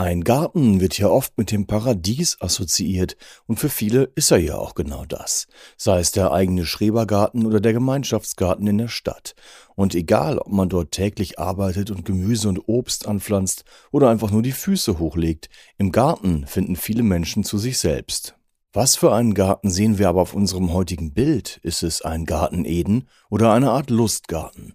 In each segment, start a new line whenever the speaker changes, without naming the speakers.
Ein Garten wird ja oft mit dem Paradies assoziiert und für viele ist er ja auch genau das. Sei es der eigene Schrebergarten oder der Gemeinschaftsgarten in der Stadt. Und egal, ob man dort täglich arbeitet und Gemüse und Obst anpflanzt oder einfach nur die Füße hochlegt, im Garten finden viele Menschen zu sich selbst. Was für einen Garten sehen wir aber auf unserem heutigen Bild? Ist es ein Garten Eden oder eine Art Lustgarten?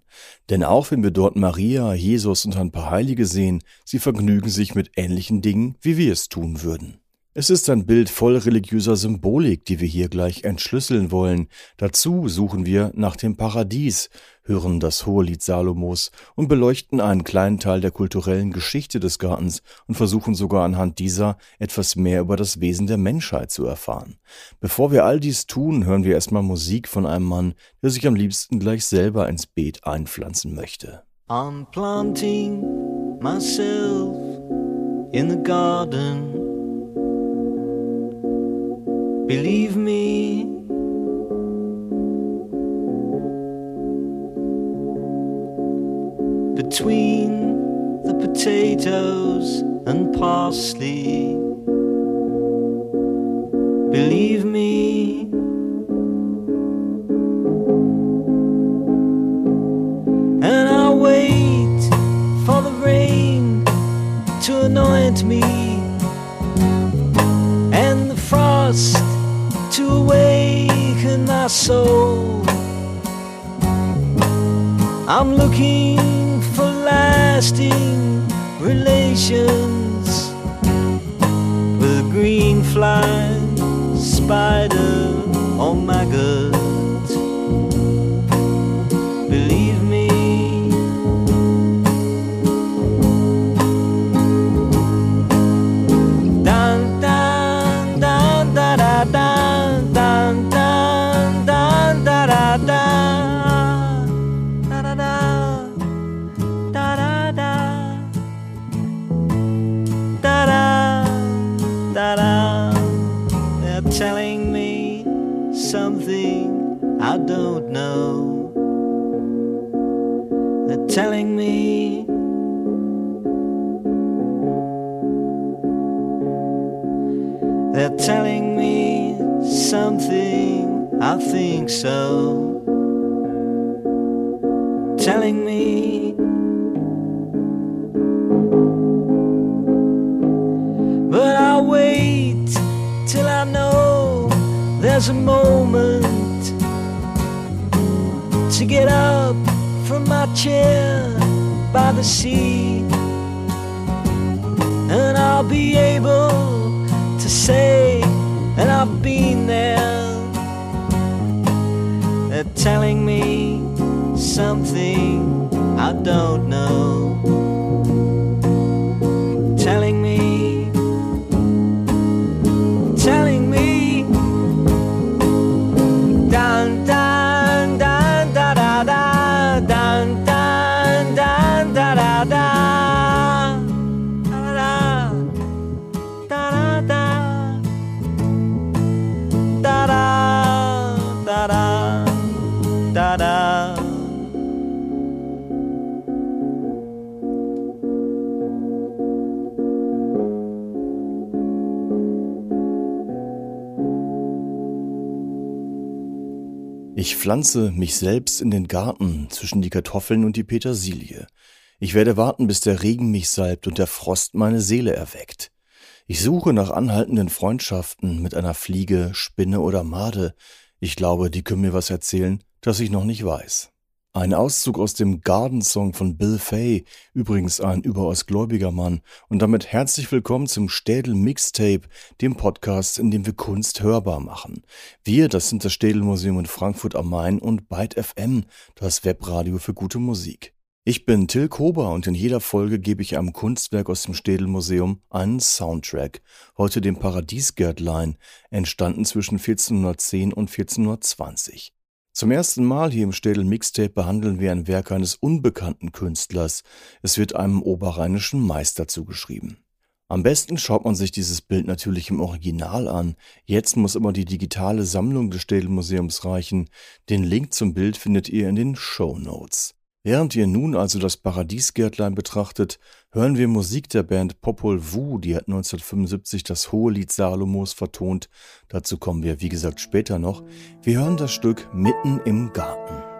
Denn auch wenn wir dort Maria, Jesus und ein paar Heilige sehen, sie vergnügen sich mit ähnlichen Dingen, wie wir es tun würden. Es ist ein Bild voll religiöser Symbolik, die wir hier gleich entschlüsseln wollen. Dazu suchen wir nach dem Paradies, hören das Hohelied Salomos und beleuchten einen kleinen Teil der kulturellen Geschichte des Gartens und versuchen sogar anhand dieser etwas mehr über das Wesen der Menschheit zu erfahren. Bevor wir all dies tun, hören wir erstmal Musik von einem Mann, der sich am liebsten gleich selber ins Beet einpflanzen möchte. I'm planting myself in the garden Believe me, between the potatoes and parsley, believe me. And I'll wait for the rain to anoint me and the frost to awaken my soul. I'm looking for lasting relations with green fly, spider, or maggot. Believe think so. Telling me. But I'll wait till I know there's a moment to get up from my chair by the sea. And I'll be able to say that I've been there. Telling me something I don't know. Pflanze mich selbst in den Garten zwischen die Kartoffeln und die Petersilie. Ich werde warten, bis der Regen mich salbt und der Frost meine Seele erweckt. Ich suche nach anhaltenden Freundschaften mit einer Fliege, Spinne oder Made. Ich glaube, die können mir was erzählen, das ich noch nicht weiß. Ein Auszug aus dem Garden Song von Bill Fay, übrigens ein überaus gläubiger Mann, und damit herzlich willkommen zum Städel Mixtape, dem Podcast, in dem wir Kunst hörbar machen. Wir, das sind das Städel Museum in Frankfurt am Main und Byte FM, das Webradio für gute Musik. Ich bin Till Kober und in jeder Folge gebe ich einem Kunstwerk aus dem Städel Museum einen Soundtrack, heute dem Paradiesgärtlein, entstanden zwischen 1410 und 1420. Zum ersten Mal hier im Städel Mixtape behandeln wir ein Werk eines unbekannten Künstlers. Es wird einem oberrheinischen Meister zugeschrieben. Am besten schaut man sich dieses Bild natürlich im Original an. Jetzt muss immer die digitale Sammlung des Städel Museums reichen. Den Link zum Bild findet ihr in den Show Notes. Während ihr nun also das Paradiesgärtlein betrachtet, hören wir Musik der Band Popol Vuh, die hat 1975 das Hohe Lied Salomos vertont. Dazu kommen wir, wie gesagt, später noch. Wir hören das Stück Mitten im Garten.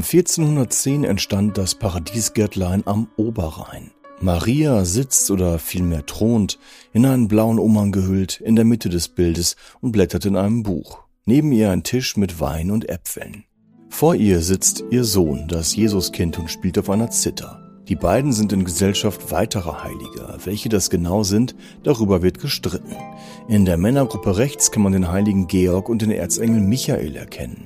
Um 1410 entstand das Paradiesgärtlein am Oberrhein. Maria sitzt oder vielmehr thront, in einen blauen Umhang gehüllt, in der Mitte des Bildes und blättert in einem Buch. Neben ihr ein Tisch mit Wein und Äpfeln. Vor ihr sitzt ihr Sohn, das Jesuskind, und spielt auf einer Zither. Die beiden sind in Gesellschaft weiterer Heiliger. Welche das genau sind, darüber wird gestritten. In der Männergruppe rechts kann man den heiligen Georg und den Erzengel Michael erkennen.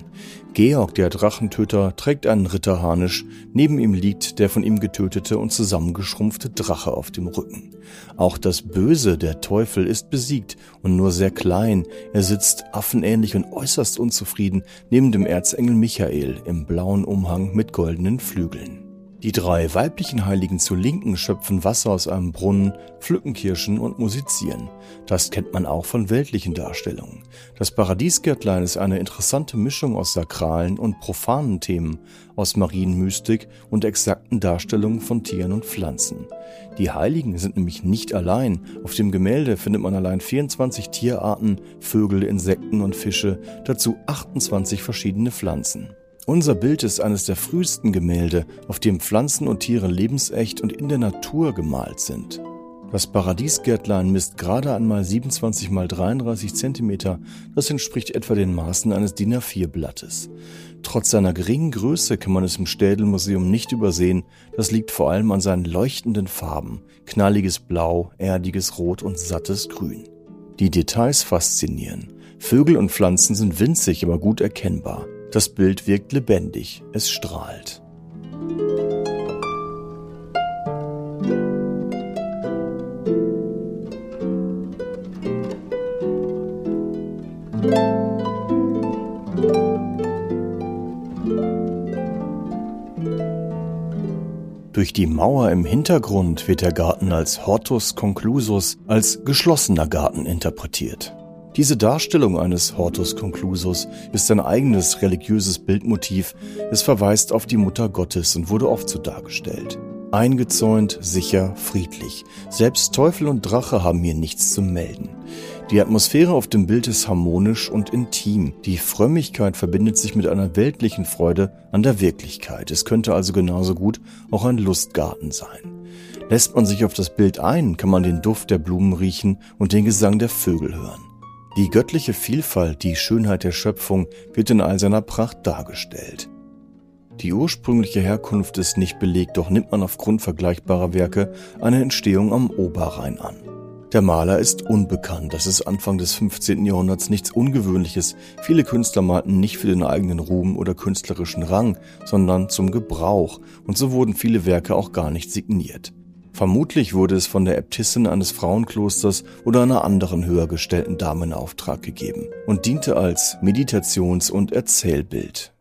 Georg, der Drachentöter, trägt einen Ritterharnisch, neben ihm liegt der von ihm getötete und zusammengeschrumpfte Drache auf dem Rücken. Auch das Böse, der Teufel, ist besiegt und nur sehr klein. Er sitzt affenähnlich und äußerst unzufrieden neben dem Erzengel Michael im blauen Umhang mit goldenen Flügeln. Die drei weiblichen Heiligen zur Linken schöpfen Wasser aus einem Brunnen, pflücken Kirschen und musizieren. Das kennt man auch von weltlichen Darstellungen. Das Paradiesgärtlein ist eine interessante Mischung aus sakralen und profanen Themen, aus Marienmystik und exakten Darstellungen von Tieren und Pflanzen. Die Heiligen sind nämlich nicht allein. Auf dem Gemälde findet man allein 24 Tierarten, Vögel, Insekten und Fische, dazu 28 verschiedene Pflanzen. Unser Bild ist eines der frühesten Gemälde, auf dem Pflanzen und Tiere lebensecht und in der Natur gemalt sind. Das Paradiesgärtlein misst gerade einmal 27 mal 33 Zentimeter. Das entspricht etwa den Maßen eines DIN A4-Blattes. Trotz seiner geringen Größe kann man es im Städelmuseum nicht übersehen. Das liegt vor allem an seinen leuchtenden Farben. Knalliges Blau, erdiges Rot und sattes Grün. Die Details faszinieren. Vögel und Pflanzen sind winzig, aber gut erkennbar. Das Bild wirkt lebendig, es strahlt. Durch die Mauer im Hintergrund wird der Garten als Hortus conclusus, als geschlossener Garten interpretiert. Diese Darstellung eines Hortus conclusus ist ein eigenes religiöses Bildmotiv. Es verweist auf die Mutter Gottes und wurde oft so dargestellt. Eingezäunt, sicher, friedlich. Selbst Teufel und Drache haben hier nichts zu melden. Die Atmosphäre auf dem Bild ist harmonisch und intim. Die Frömmigkeit verbindet sich mit einer weltlichen Freude an der Wirklichkeit. Es könnte also genauso gut auch ein Lustgarten sein. Lässt man sich auf das Bild ein, kann man den Duft der Blumen riechen und den Gesang der Vögel hören. Die göttliche Vielfalt, die Schönheit der Schöpfung wird in all seiner Pracht dargestellt. Die ursprüngliche Herkunft ist nicht belegt, doch nimmt man aufgrund vergleichbarer Werke eine Entstehung am Oberrhein an. Der Maler ist unbekannt. Das ist Anfang des 15. Jahrhunderts nichts Ungewöhnliches. Viele Künstler malten nicht für den eigenen Ruhm oder künstlerischen Rang, sondern zum Gebrauch. Und so wurden viele Werke auch gar nicht signiert. Vermutlich wurde es von der Äbtissin eines Frauenklosters oder einer anderen höher gestellten Dame in Auftrag gegeben und diente als Meditations- und Erzählbild.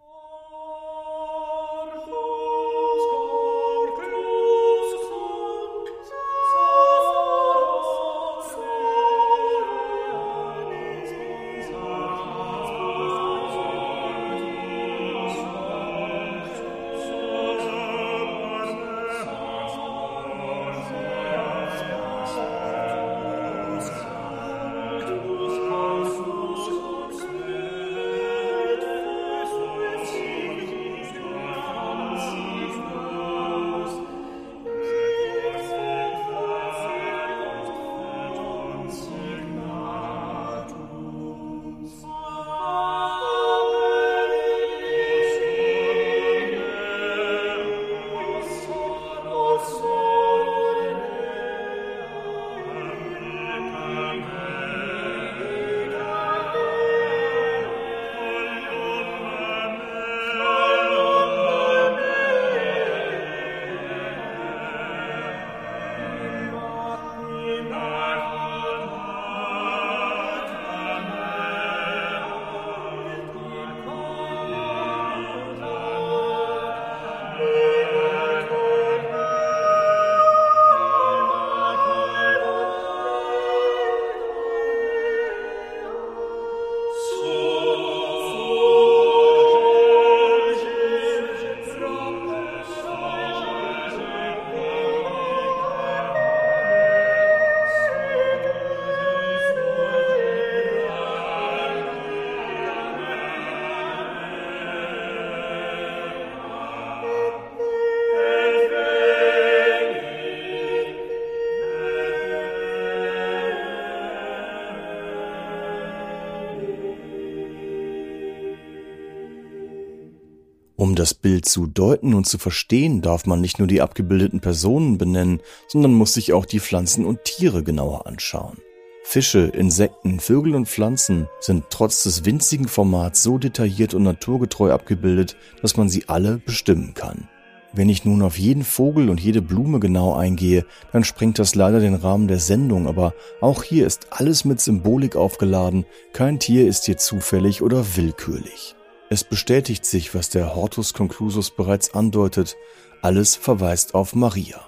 Um das Bild zu deuten und zu verstehen, darf man nicht nur die abgebildeten Personen benennen, sondern muss sich auch die Pflanzen und Tiere genauer anschauen. Fische, Insekten, Vögel und Pflanzen sind trotz des winzigen Formats so detailliert und naturgetreu abgebildet, dass man sie alle bestimmen kann. Wenn ich nun auf jeden Vogel und jede Blume genau eingehe, dann sprengt das leider den Rahmen der Sendung, aber auch hier ist alles mit Symbolik aufgeladen, kein Tier ist hier zufällig oder willkürlich. Es bestätigt sich, was der Hortus Conclusus bereits andeutet, alles verweist auf Maria.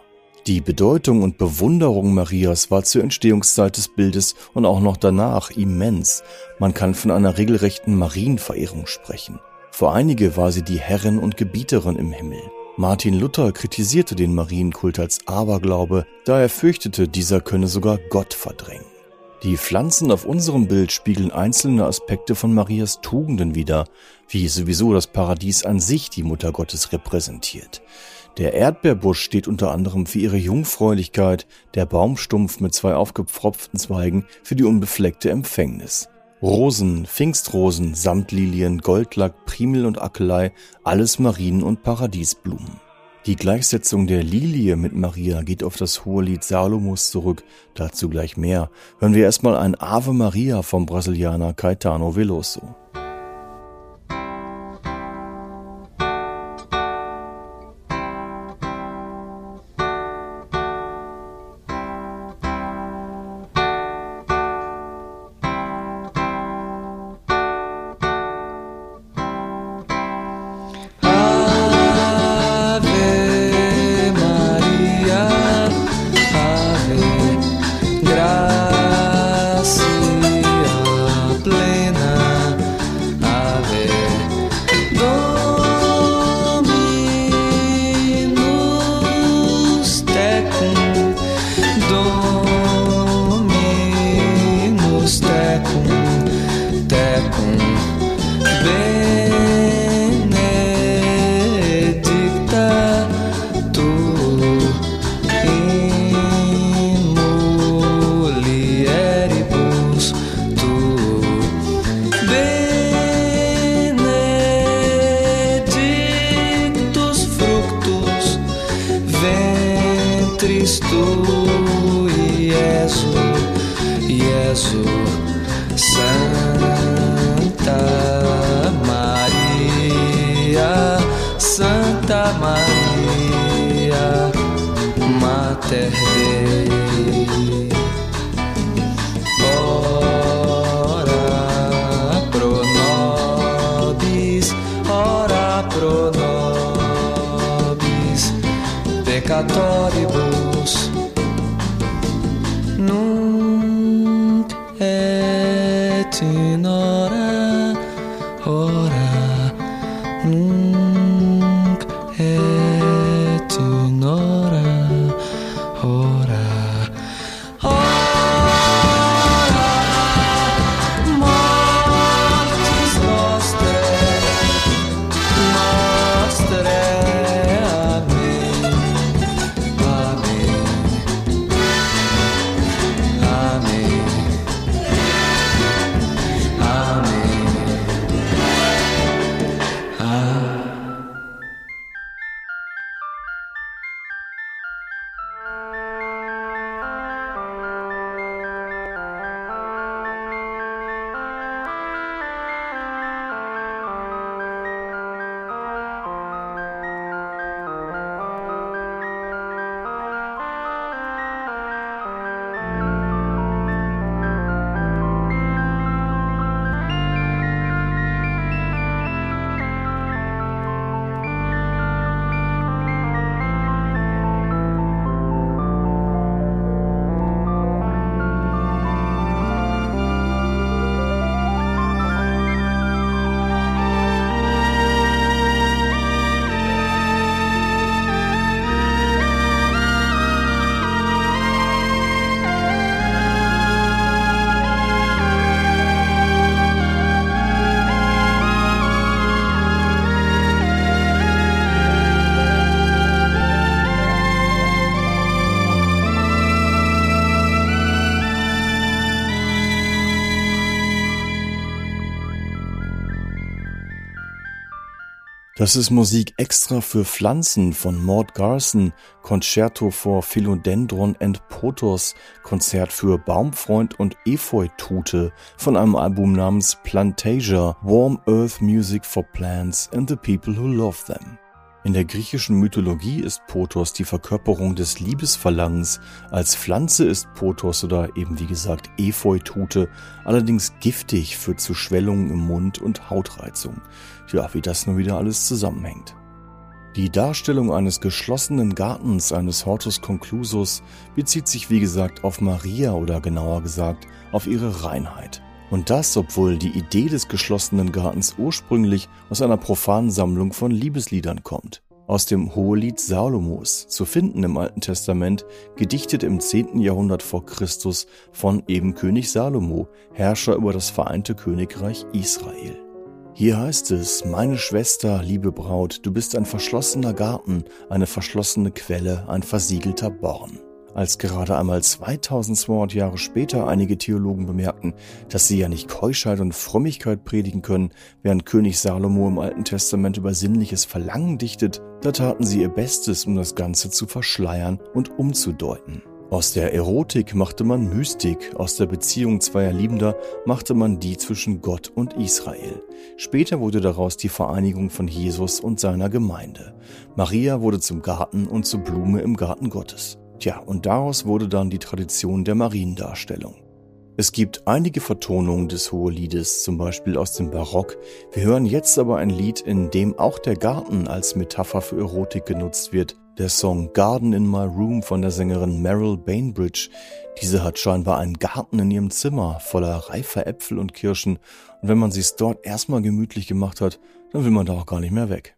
Die Bedeutung und Bewunderung Marias war zur Entstehungszeit des Bildes und auch noch danach immens. Man kann von einer regelrechten Marienverehrung sprechen. Für einige war sie die Herrin und Gebieterin im Himmel. Martin Luther kritisierte den Marienkult als Aberglaube, da er fürchtete, dieser könne sogar Gott verdrängen. Die Pflanzen auf unserem Bild spiegeln einzelne Aspekte von Marias Tugenden wider, wie sowieso das Paradies an sich die Mutter Gottes repräsentiert.
Der Erdbeerbusch steht unter anderem für ihre Jungfräulichkeit, der Baumstumpf mit zwei aufgepfropften Zweigen für die unbefleckte Empfängnis. Rosen, Pfingstrosen, Samtlilien, Goldlack, Primel und Akelei, alles Marien- und Paradiesblumen. Die Gleichsetzung der Lilie mit Maria geht auf das Hohelied Salomos zurück, dazu gleich mehr. Hören wir erstmal ein Ave Maria vom Brasilianer Caetano Veloso. j'attends Das ist Musik extra für Pflanzen von Maud Garson, Concerto for Philodendron and Pothos, Konzert für Baumfreund und Efeutute von einem Album namens Plantasia, Warm Earth Music for Plants and the People Who Love Them. In der griechischen Mythologie ist Pothos die Verkörperung des Liebesverlangens. Als Pflanze ist Pothos oder eben wie gesagt Efeutute allerdings giftig, führt zu Schwellungen im Mund und Hautreizung. Ja, wie das nun wieder alles zusammenhängt. Die Darstellung eines geschlossenen Gartens, eines Hortus Conclusus, bezieht sich wie gesagt auf Maria oder genauer gesagt auf ihre Reinheit. Und das, obwohl die Idee des geschlossenen Gartens ursprünglich aus einer profanen Sammlung von Liebesliedern kommt. Aus dem Hohelied Salomos, zu finden im Alten Testament, gedichtet im 10. Jahrhundert vor Christus von eben König Salomo, Herrscher über das vereinte Königreich Israel.
Hier heißt es, meine Schwester, liebe Braut, du bist ein verschlossener Garten, eine verschlossene Quelle, ein versiegelter Born. Als gerade einmal 2200 Jahre später einige Theologen bemerkten, dass sie ja nicht Keuschheit und Frömmigkeit predigen können, während König Salomo im Alten Testament über sinnliches Verlangen dichtet, da taten sie ihr Bestes, um das Ganze zu verschleiern und umzudeuten. Aus der Erotik machte man Mystik, aus der Beziehung zweier Liebender machte man die zwischen Gott und Israel. Später wurde daraus die Vereinigung von Jesus und seiner Gemeinde. Maria wurde zum Garten und zur Blume im Garten Gottes. Tja, und daraus wurde dann die Tradition der Mariendarstellung. Es gibt einige Vertonungen des Hoheliedes, zum Beispiel aus dem Barock. Wir hören jetzt aber ein Lied, in dem auch der Garten als Metapher für Erotik genutzt wird. Der Song Garden in My Room von der Sängerin Meryl Bainbridge. Diese hat scheinbar einen Garten in ihrem Zimmer voller reifer Äpfel und Kirschen. Und wenn man sich's dort erstmal gemütlich gemacht hat, dann will man da auch gar nicht mehr weg.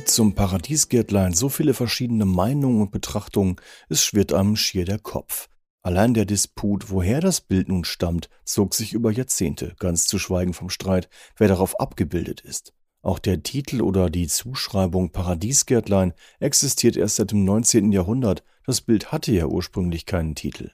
Gibt zum Paradiesgärtlein so viele verschiedene Meinungen und Betrachtungen, es schwirrt einem schier der Kopf. Allein der Disput, woher das Bild nun stammt, zog sich über Jahrzehnte, ganz zu schweigen vom Streit, wer darauf abgebildet ist. Auch der Titel oder die Zuschreibung Paradiesgärtlein existiert erst seit dem 19. Jahrhundert, das Bild hatte ja ursprünglich keinen Titel.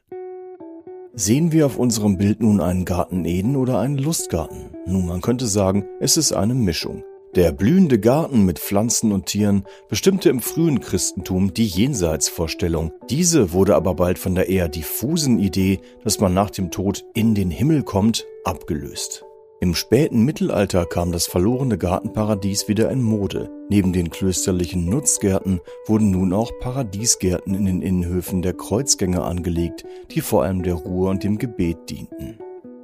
Sehen wir auf unserem Bild nun einen Garten Eden oder einen Lustgarten? Nun, man könnte sagen, es ist eine Mischung. Der blühende Garten mit Pflanzen und Tieren bestimmte im frühen Christentum die Jenseitsvorstellung. Diese wurde aber bald von der eher diffusen Idee, dass man nach dem Tod in den Himmel kommt, abgelöst. Im späten Mittelalter kam das verlorene Gartenparadies wieder in Mode. Neben den klösterlichen Nutzgärten wurden nun auch Paradiesgärten in den Innenhöfen der Kreuzgänger angelegt, die vor allem der Ruhe und dem Gebet dienten.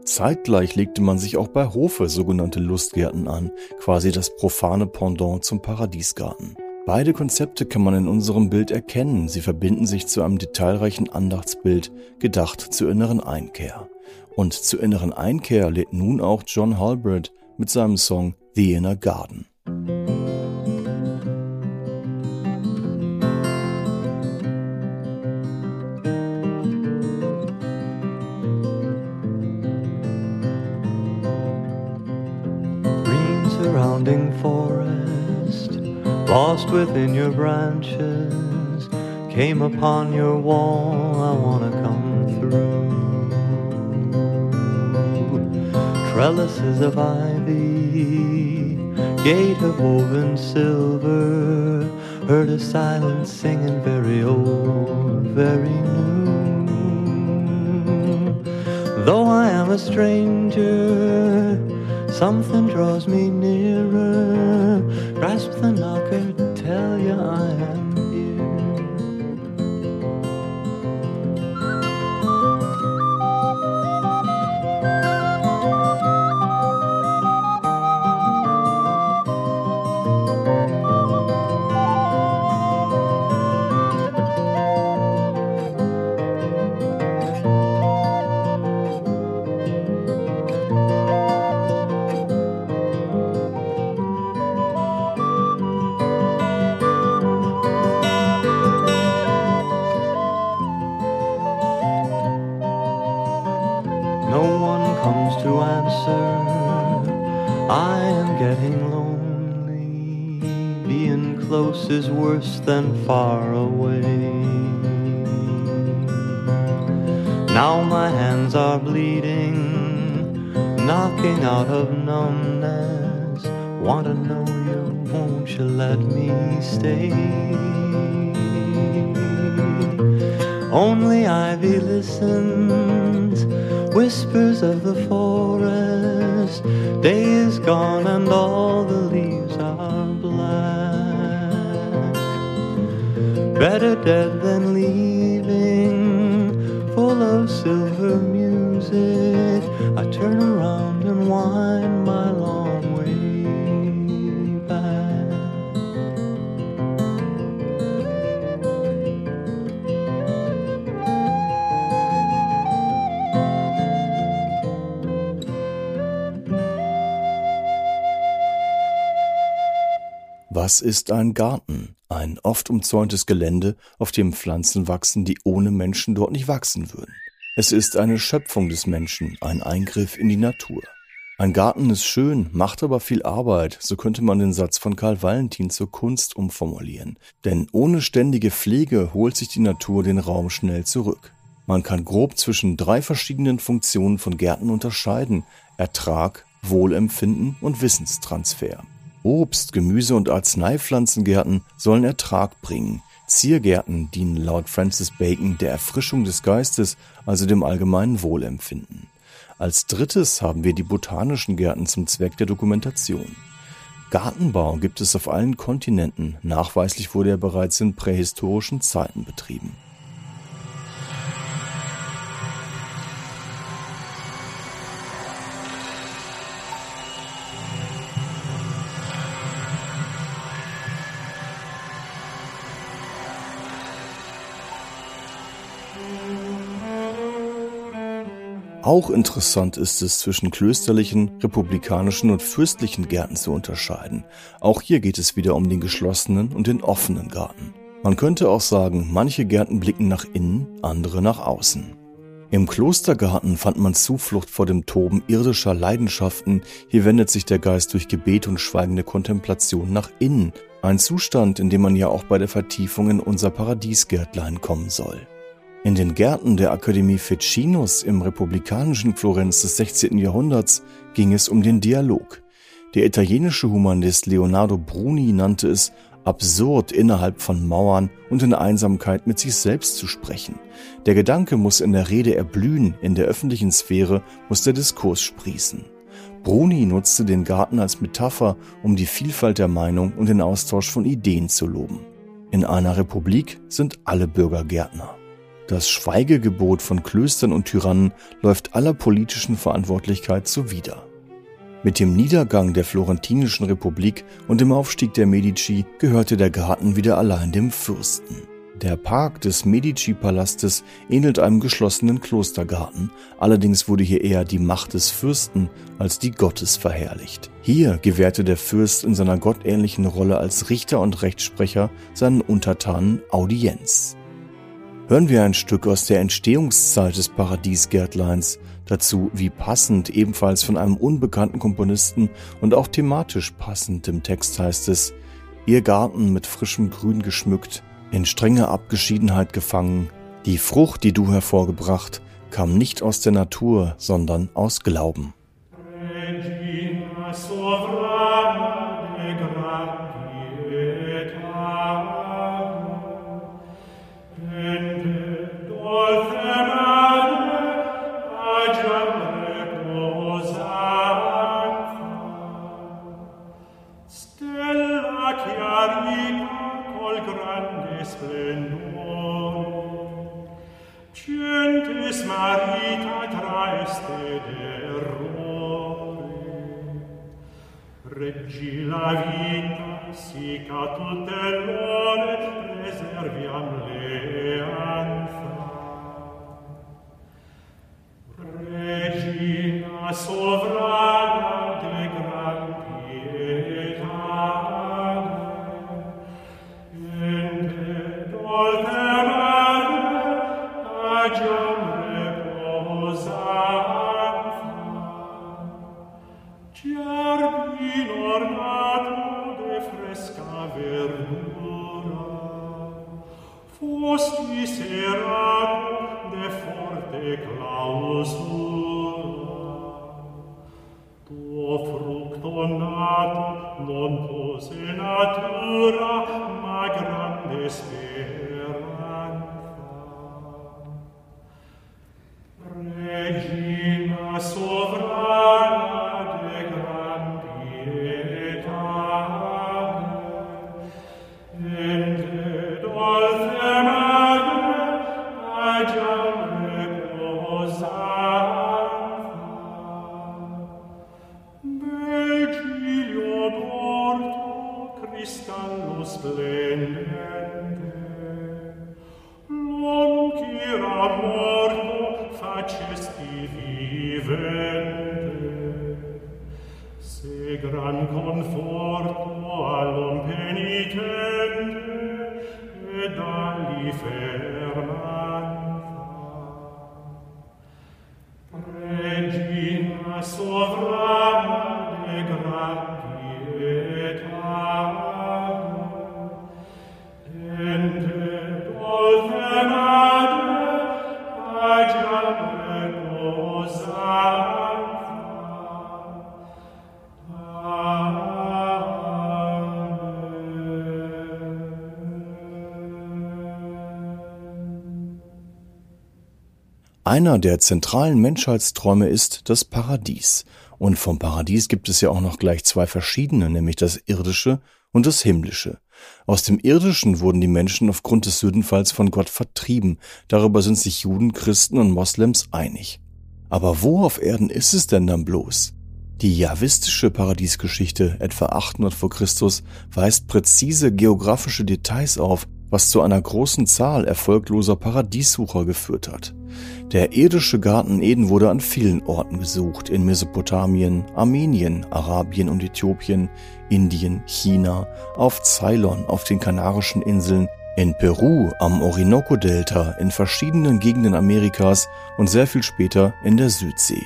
Zeitgleich legte man sich auch bei Hofe sogenannte Lustgärten an, quasi das profane Pendant zum Paradiesgarten. Beide Konzepte kann man in unserem Bild erkennen. Sie verbinden sich zu einem detailreichen Andachtsbild, gedacht zur inneren Einkehr. Und zur inneren Einkehr lädt nun auch John Halbert mit seinem Song The Inner Garden.
Lost within your branches, came upon your wall. I wanna come through. Trellises of ivy, gate of woven silver, heard a silence singing very old, very new. Though I am a stranger, Something draws me nearer. Grasp the knocker, tell I worse than far away. Now my hands are bleeding, knocking out of numbness. Want to know you, won't you let me stay?
Was ist ein Garten? Ein oft umzäuntes Gelände, auf dem Pflanzen wachsen, die ohne Menschen dort nicht wachsen würden. Es ist eine Schöpfung des Menschen, ein Eingriff in die Natur. Ein Garten ist schön, macht aber viel Arbeit, so könnte man den Satz von Karl Valentin zur Kunst umformulieren. Denn ohne ständige Pflege holt sich die Natur den Raum schnell zurück. Man kann grob zwischen drei verschiedenen Funktionen von Gärten unterscheiden. Ertrag, Wohlempfinden und Wissenstransfer. Obst-, Gemüse- und Arzneipflanzengärten sollen Ertrag bringen. Ziergärten dienen laut Francis Bacon der Erfrischung des Geistes, also dem allgemeinen Wohlempfinden. Als drittes haben wir die botanischen Gärten zum Zweck der Dokumentation. Gartenbau gibt es auf allen Kontinenten, nachweislich wurde er bereits in prähistorischen Zeiten betrieben. Auch interessant ist es, zwischen klösterlichen, republikanischen und fürstlichen Gärten zu unterscheiden. Auch hier geht es wieder um den geschlossenen und den offenen Garten. Man könnte auch sagen, manche Gärten blicken nach innen, andere nach außen. Im Klostergarten fand man Zuflucht vor dem Toben irdischer Leidenschaften. Hier wendet sich der Geist durch Gebet und schweigende Kontemplation nach innen. Ein Zustand, in dem man ja auch bei der Vertiefung in unser Paradiesgärtlein kommen soll. In den Gärten der Akademie Ficcinus im republikanischen Florenz des 16. Jahrhunderts ging es um den Dialog. Der italienische Humanist Leonardo Bruni nannte es absurd, innerhalb von Mauern und in Einsamkeit mit sich selbst zu sprechen. Der Gedanke muss in der Rede erblühen, in der öffentlichen Sphäre muss der Diskurs sprießen. Bruni nutzte den Garten als Metapher, um die Vielfalt der Meinung und den Austausch von Ideen zu loben. In einer Republik sind alle Bürger Gärtner. Das Schweigegebot von Klöstern und Tyrannen läuft aller politischen Verantwortlichkeit zuwider. Mit dem Niedergang der Florentinischen Republik und dem Aufstieg der Medici gehörte der Garten wieder allein dem Fürsten. Der Park des Medici-Palastes ähnelt einem geschlossenen Klostergarten, allerdings wurde hier eher die Macht des Fürsten als die Gottes verherrlicht. Hier gewährte der Fürst in seiner gottähnlichen Rolle als Richter und Rechtssprecher seinen Untertanen Audienz. Hören wir ein Stück aus der Entstehungszeit des Paradiesgärtleins, Dazu, wie passend, ebenfalls von einem unbekannten Komponisten und auch thematisch passend im Text heißt es, Ihr Garten mit frischem Grün geschmückt, in strenger Abgeschiedenheit gefangen, die Frucht, die du hervorgebracht, kam nicht aus der Natur, sondern aus Glauben. Einer der zentralen Menschheitsträume ist das Paradies. Und vom Paradies gibt es ja auch noch gleich zwei verschiedene, nämlich das irdische und das himmlische. Aus dem irdischen wurden die Menschen aufgrund des Sündenfalls von Gott vertrieben. Darüber sind sich Juden, Christen und Moslems einig. Aber wo auf Erden ist es denn dann bloß? Die javistische Paradiesgeschichte, etwa 800 vor Christus, weist präzise geografische Details auf, was zu einer großen Zahl erfolgloser Paradiessucher geführt hat. Der irdische Garten Eden wurde an vielen Orten gesucht, in Mesopotamien, Armenien, Arabien und Äthiopien, Indien, China, auf Ceylon, auf den Kanarischen Inseln, in Peru, am Orinoco-Delta, in verschiedenen Gegenden Amerikas und sehr viel später in der Südsee.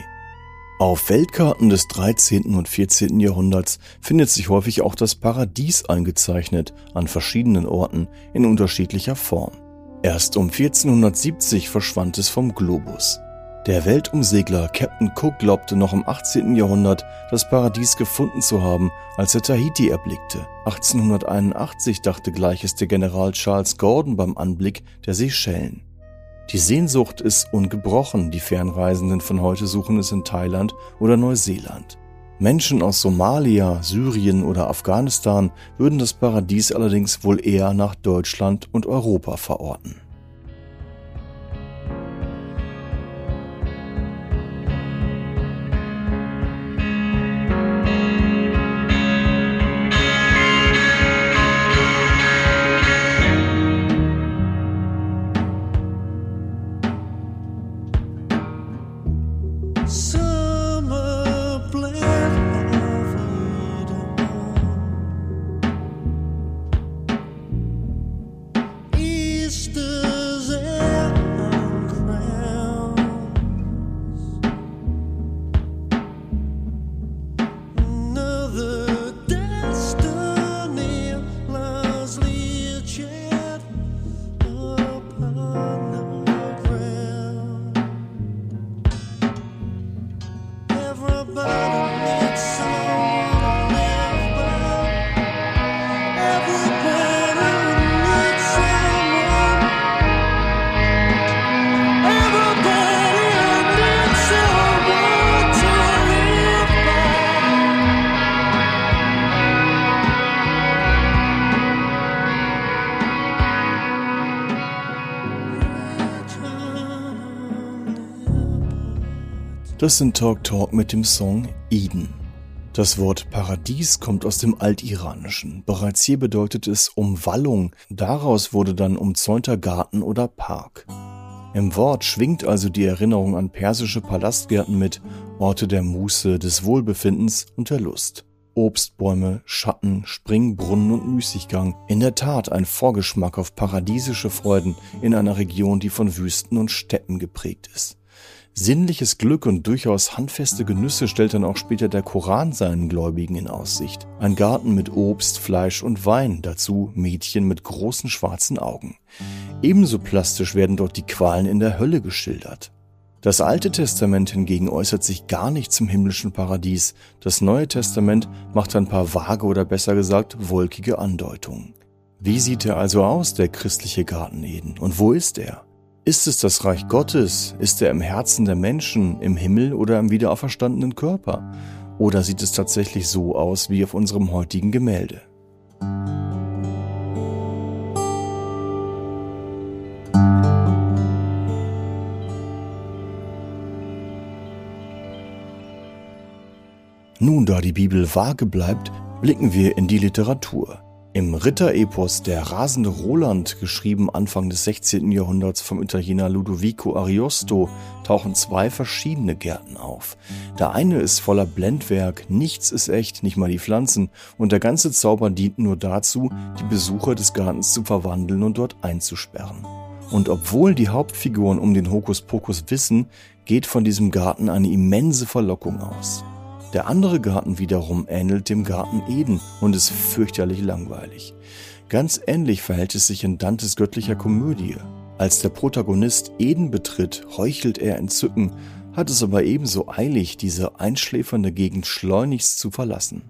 Auf Weltkarten des 13. und 14. Jahrhunderts findet sich häufig auch das Paradies eingezeichnet, an verschiedenen Orten in unterschiedlicher Form. Erst um 1470 verschwand es vom Globus. Der Weltumsegler Captain Cook glaubte noch im 18. Jahrhundert das Paradies gefunden zu haben, als er Tahiti erblickte. 1881 dachte gleiches der General Charles Gordon beim Anblick der Seychellen. Die Sehnsucht ist ungebrochen, die Fernreisenden von heute suchen es in Thailand oder Neuseeland. Menschen aus Somalia, Syrien oder Afghanistan würden das Paradies allerdings wohl eher nach Deutschland und Europa verorten. soon. Christian Talk Talk mit dem Song Eden. Das Wort Paradies kommt aus dem Altiranischen. Bereits hier bedeutet es Umwallung. Daraus wurde dann umzäunter Garten oder Park. Im Wort schwingt also die Erinnerung an persische Palastgärten mit, Orte der Muße, des Wohlbefindens und der Lust. Obstbäume, Schatten, Springbrunnen und Müßiggang. In der Tat ein Vorgeschmack auf paradiesische Freuden in einer Region, die von Wüsten und Steppen geprägt ist. Sinnliches Glück und durchaus handfeste Genüsse stellt dann auch später der Koran seinen Gläubigen in Aussicht. Ein Garten mit Obst, Fleisch und Wein, dazu Mädchen mit großen schwarzen Augen. Ebenso plastisch werden dort die Qualen in der Hölle geschildert. Das Alte Testament hingegen äußert sich gar nicht zum himmlischen Paradies. Das Neue Testament macht ein paar vage oder besser gesagt wolkige Andeutungen. Wie sieht er also aus, der christliche Garten Eden? Und wo ist er? Ist es das Reich Gottes? Ist er im Herzen der Menschen, im Himmel oder im wiederauferstandenen Körper? Oder sieht es tatsächlich so aus wie auf unserem heutigen Gemälde? Nun, da die Bibel vage bleibt, blicken wir in die Literatur. Im Ritterepos Der rasende Roland, geschrieben Anfang des 16. Jahrhunderts vom Italiener Ludovico Ariosto, tauchen zwei verschiedene Gärten auf. Der eine ist voller Blendwerk, nichts ist echt, nicht mal die Pflanzen, und der ganze Zauber dient nur dazu, die Besucher des Gartens zu verwandeln und dort einzusperren. Und obwohl die Hauptfiguren um den Hokuspokus wissen, geht von diesem Garten eine immense Verlockung aus. Der andere Garten wiederum ähnelt dem Garten Eden und ist fürchterlich langweilig. Ganz ähnlich verhält es sich in Dantes göttlicher Komödie. Als der Protagonist Eden betritt, heuchelt er entzücken, hat es aber ebenso eilig, diese einschläfernde Gegend schleunigst zu verlassen.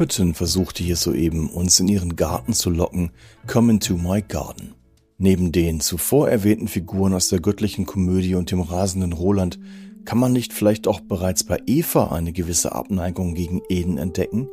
Minnie Ripperton versuchte hier soeben, uns in ihren Garten zu locken, Come into my garden. Neben den zuvor erwähnten Figuren aus der göttlichen Komödie und dem rasenden Roland kann man nicht vielleicht auch bereits bei Eva eine gewisse Abneigung gegen Eden entdecken?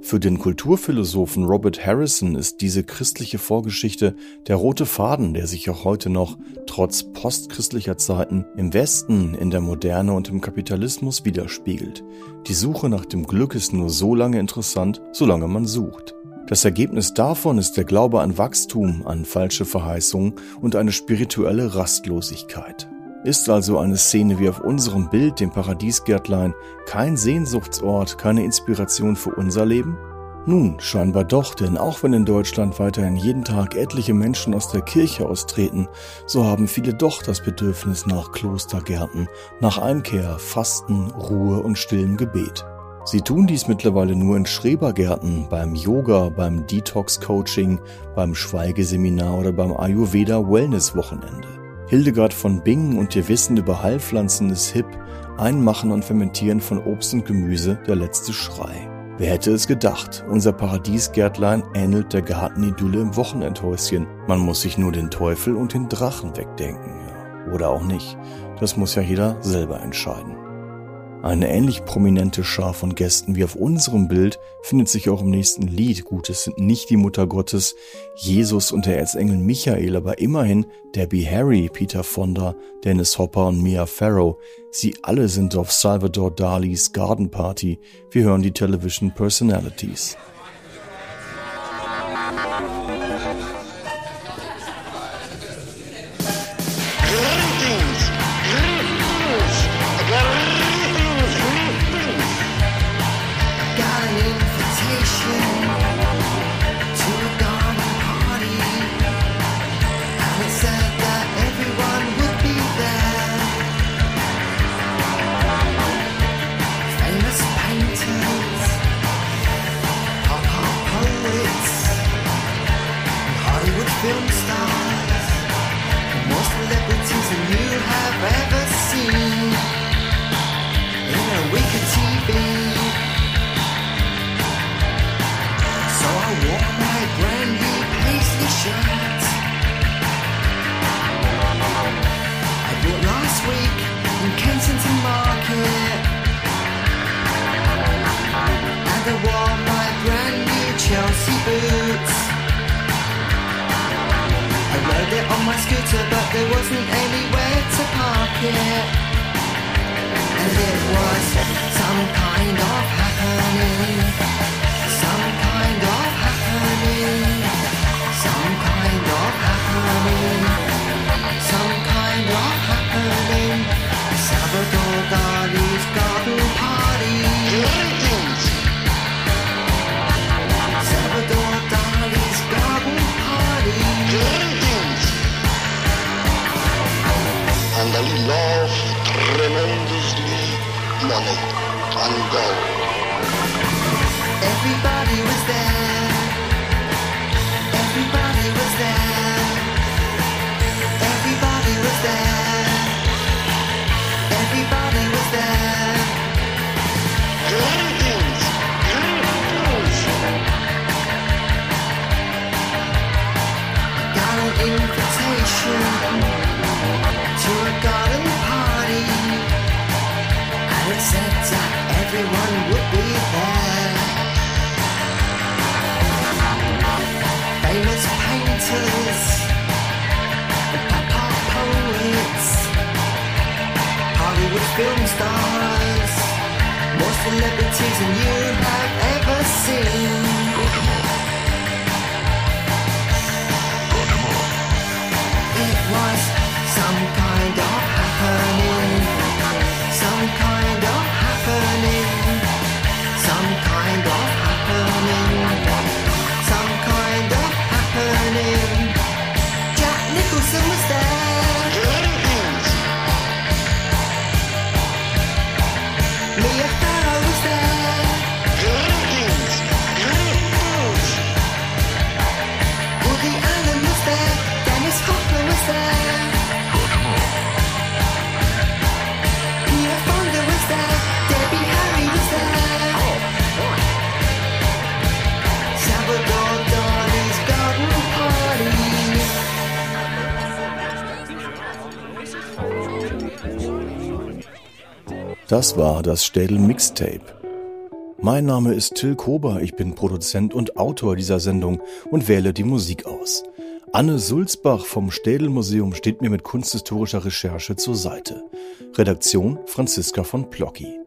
Für den Kulturphilosophen Robert Harrison ist diese christliche Vorgeschichte der rote Faden, der sich auch heute noch, trotz postchristlicher Zeiten, im Westen, in der Moderne und im Kapitalismus widerspiegelt. Die Suche nach dem Glück ist nur so lange interessant, solange man sucht.
Das Ergebnis davon ist der Glaube an Wachstum, an falsche Verheißungen und eine spirituelle Rastlosigkeit. Ist also eine Szene wie auf unserem Bild, dem Paradiesgärtlein, kein Sehnsuchtsort, keine Inspiration für unser Leben? Nun, scheinbar doch, denn auch wenn in Deutschland weiterhin jeden Tag etliche Menschen aus der Kirche austreten, so haben viele doch das Bedürfnis nach Klostergärten, nach Einkehr, Fasten, Ruhe und stillem Gebet. Sie tun dies mittlerweile nur in Schrebergärten, beim Yoga, beim Detox-Coaching, beim Schweigeseminar oder beim Ayurveda Wellness-Wochenende. Hildegard von Bingen und ihr Wissen über Heilpflanzen ist hip, Einmachen und Fermentieren von Obst und Gemüse der letzte Schrei. Wer hätte es gedacht? Unser Paradiesgärtlein ähnelt der Gartenidylle im Wochenendhäuschen. Man muss sich nur den Teufel und den Drachen wegdenken. Oder auch nicht. Das muss ja jeder selber entscheiden. Eine ähnlich prominente Schar von Gästen wie auf unserem Bild findet sich auch im nächsten Lied. Gut, es sind nicht die Mutter Gottes, Jesus und der Erzengel Michael, aber immerhin Debbie Harry, Peter Fonda, Dennis Hopper und Mia Farrow. Sie alle sind auf Salvador Dalis Garden Party. Wir hören die Television Personalities. writers, the pop poets, Hollywood film stars, more celebrities than you have ever seen. It was some kind of happen. Das war das Städel Mixtape. Mein Name ist Till Kober, ich bin Produzent und Autor dieser Sendung und wähle die Musik aus. Anne Sulzbach vom Städel Museum steht mir mit kunsthistorischer Recherche zur Seite. Redaktion Franziska von Plocki.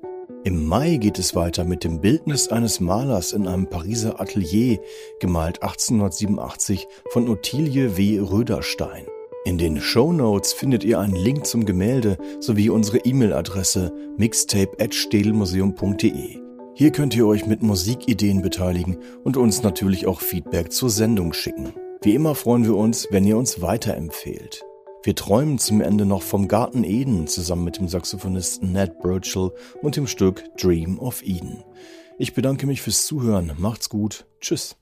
Im Mai geht es weiter mit dem Bildnis eines Malers in einem Pariser Atelier, gemalt 1887 von Ottilie W. Röderstein. In den Show Notes findet ihr einen Link zum Gemälde sowie unsere E-Mail-Adresse mixtape@städelmuseum.de. Hier könnt ihr euch mit Musikideen beteiligen und uns natürlich auch Feedback zur Sendung schicken. Wie immer freuen wir uns, wenn ihr uns weiterempfehlt. Wir träumen zum Ende noch vom Garten Eden zusammen mit dem Saxophonisten Ned Burchell und dem Stück Dream of Eden. Ich bedanke mich fürs Zuhören. Macht's gut. Tschüss.